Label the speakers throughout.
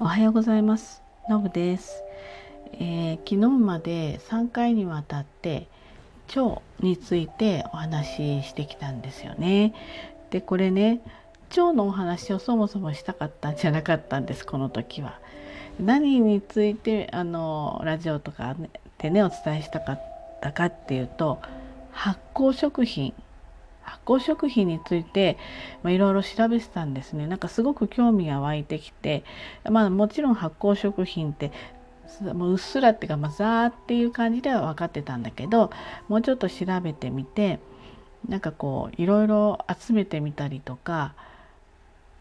Speaker 1: おはようございます。のぶです、えー、昨日まで3回にわたって腸についてお話ししてきたんですよね。でこれね腸のお話をそもそもしたかったんじゃなかったんですこの時は。何についてあのラジオとかでねお伝えしたかったかっていうと発酵食品発酵食品についていろいろ調べてたんですね。なんかすごく興味が湧いてきてまあもちろん発酵食品ってもううっすらっていうか、まあ、ザーっていう感じでは分かってたんだけどもうちょっと調べてみてなんかこういろいろ集めてみたりとか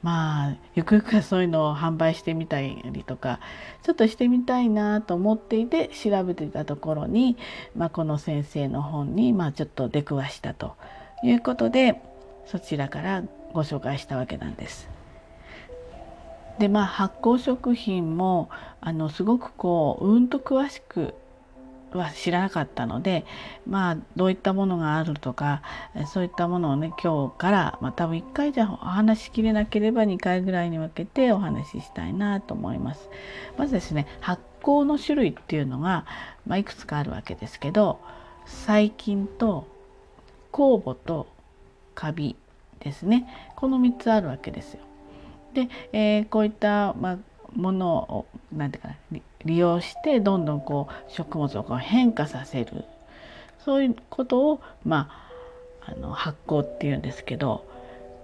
Speaker 1: まあゆくゆくはそういうのを販売してみたりとかちょっとしてみたいなと思っていて調べてたところに、まあ、この先生の本に、まあ、ちょっと出くわしたと。いうことでそちらからご紹介したわけなんです。でまあ発酵食品もあのすごくこううんと詳しくは知らなかったのでまあどういったものがあるとかそういったものをね今日から、まあ、多分1回じゃお話しきれなければ2回ぐらいに分けてお話ししたいなと思います。まずですね発酵の種類っていうのが、まあ、いくつかあるわけですけど細菌と酵母とカビですね。この3つあるわけですよ。で、えー、こういった、まあ、ものを何て言うかな利用してどんどんこう食物をこう変化させる。そういうことを、まあ、あの発酵っていうんですけど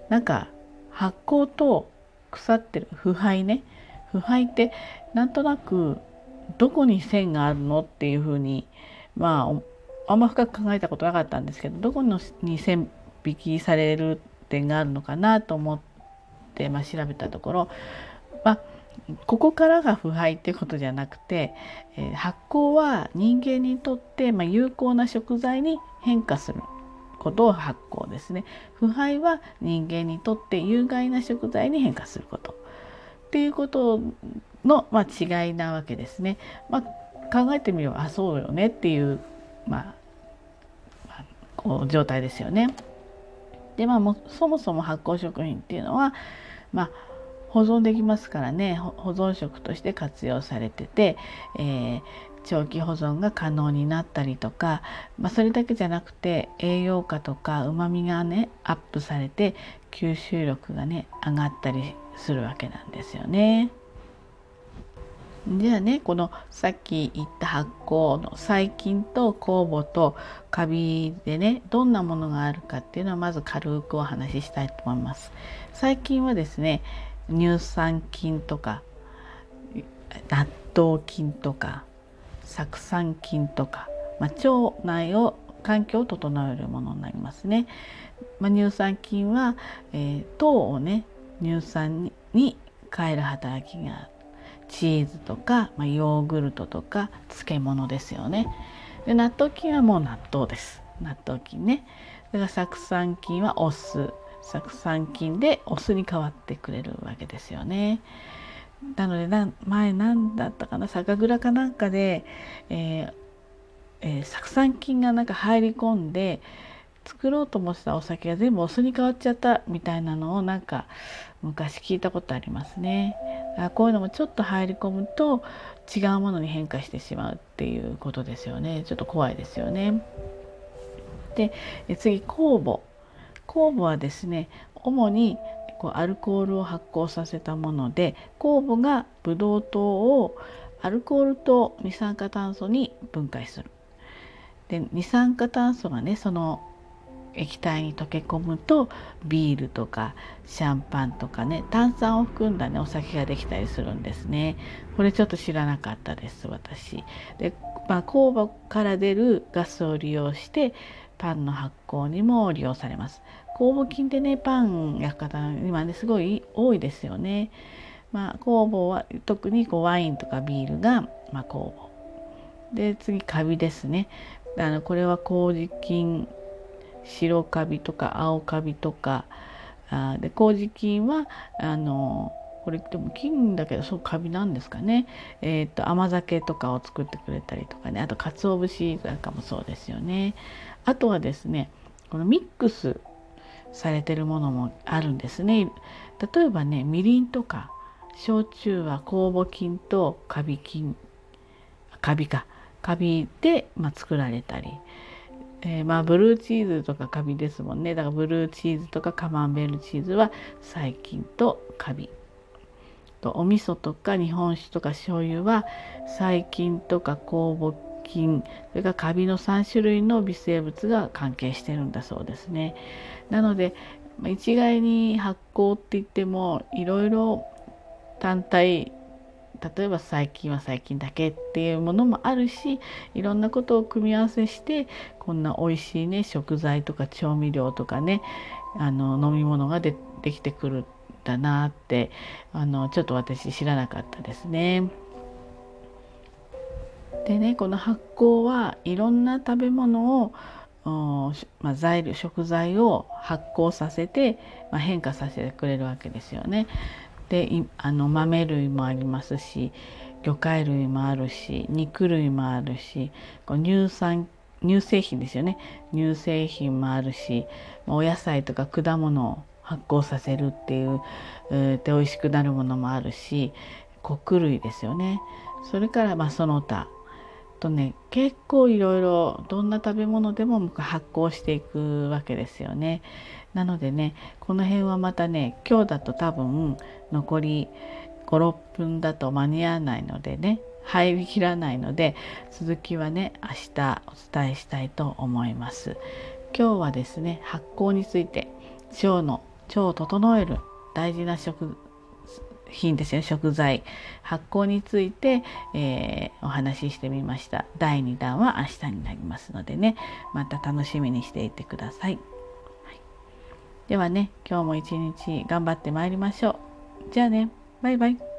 Speaker 1: なんか発酵と腐ってる腐敗ね。腐敗ってなんとなくどこに線があるのっていうふうにまああんま深く考えたことなかったんですけどどこのに線引きされる点があるのかなと思って、まあ、調べたところ、まあ、ここからが腐敗ってことじゃなくて、えー、発酵は人間にとって、まあ、有効な食材に変化することを発酵ですね。腐敗は人間にとって有害な食材に変化することっていうことの、まあ、違いなわけですね。まあ、考えてみればあそうよねっていうまあ、まあ、こう状態ですよね。でまあもそもそも発酵食品っていうのは、まあ、保存できますからね保存食として活用されてて、えー、長期保存が可能になったりとか、まあ、それだけじゃなくて栄養価とかうまみがねアップされて吸収力がね上がったりするわけなんですよね。じゃあねこのさっき言った発酵の細菌と酵母とカビでねどんなものがあるかっていうのはまず軽くお話ししたいと思います。細菌はですね乳酸菌とか納豆菌とか酢酸菌とか、まあ、腸内を環境を整えるものになりますね。まあ、乳酸菌は、えー、糖をね乳酸に変える働きがある。チーズとか、まあ、ヨーグルトとか漬物ですよね。で納豆菌はもう納豆です。納豆菌ね。だから酢酸菌はお酢酢酸菌でお酢に変わってくれるわけですよね。なので前何だったかな？酒蔵かなんかで、えーえー、酢酸菌がなんか入り込んで作ろうと思ってたお酒が全部お酢に変わっちゃったみたいなのをなんか昔聞いたことありますね。こういうのもちょっと入り込むと違うものに変化してしまうっていうことですよね。ちょっと怖いですよね。で次酵母。酵母はですね主にこうアルコールを発酵させたもので酵母がブドウ糖をアルコールと二酸化炭素に分解する。で二酸化炭素がねその液体に溶け込むとビールとかシャンパンとかね炭酸を含んだねお酒ができたりするんですね。これちょっと知らなかったです私。で、まあ、酵母から出るガスを利用してパンの発酵にも利用されます。酵母菌でねパン焼く方今ねすごい多いですよね。まあ酵母は特にこうワインとかビールが、まあ、酵母。で次カビですね。あのこれは麹菌白カビとか青カビとかあで麹菌はあのこれでも菌だけどそうカビなんですかね、えーと、甘酒とかを作ってくれたりとかね。あと鰹節なんかもそうですよね。あとはですねこのミックスされてるものもあるんですね。例えばねみりんとか焼酎は酵母菌とカビ菌カビか。カビで、まあ、作られたり、えー、まあブルーチーズとかカビですもんね。だからブルーチーズとかカマンベールチーズは細菌とカビ。とお味噌とか日本酒とか醤油は細菌とか酵母菌それからカビの3種類の微生物が関係してるんだそうですね。なので一概に発酵って言ってもいろいろ単体例えば細菌は細菌だけっていうものもあるしいろんなことを組み合わせしてこんな美味しいね食材とか調味料とかねあの飲み物がでできてくるんだなってあのちょっと私知らなかったですね。でねこの発酵はいろんな食べ物をまあ、材料食材を発酵させて、まあ、変化させてくれるわけですよね。であの豆類もありますし魚介類もあるし肉類もあるしこう乳酸乳製品ですよね。乳製品もあるしお野菜とか果物を発酵させるっていう、う、で美味しくなるものもあるし穀類ですよね。それからまあその他。とね結構いろいろどんな食べ物でも発酵していくわけですよね。なのでねこの辺はまたね今日だと多分残り56分だと間に合わないのでね入りきらないので続きはね明日お伝えしたいと思います。今日はですね発酵について腸の腸を整える大事な食品ですね食材。発酵について、えー、お話ししてみました。第2弾は明日になりますのでね。また楽しみにしていてください、はい、ではね今日も一日頑張ってまいりましょう。じゃあね。バイバイ。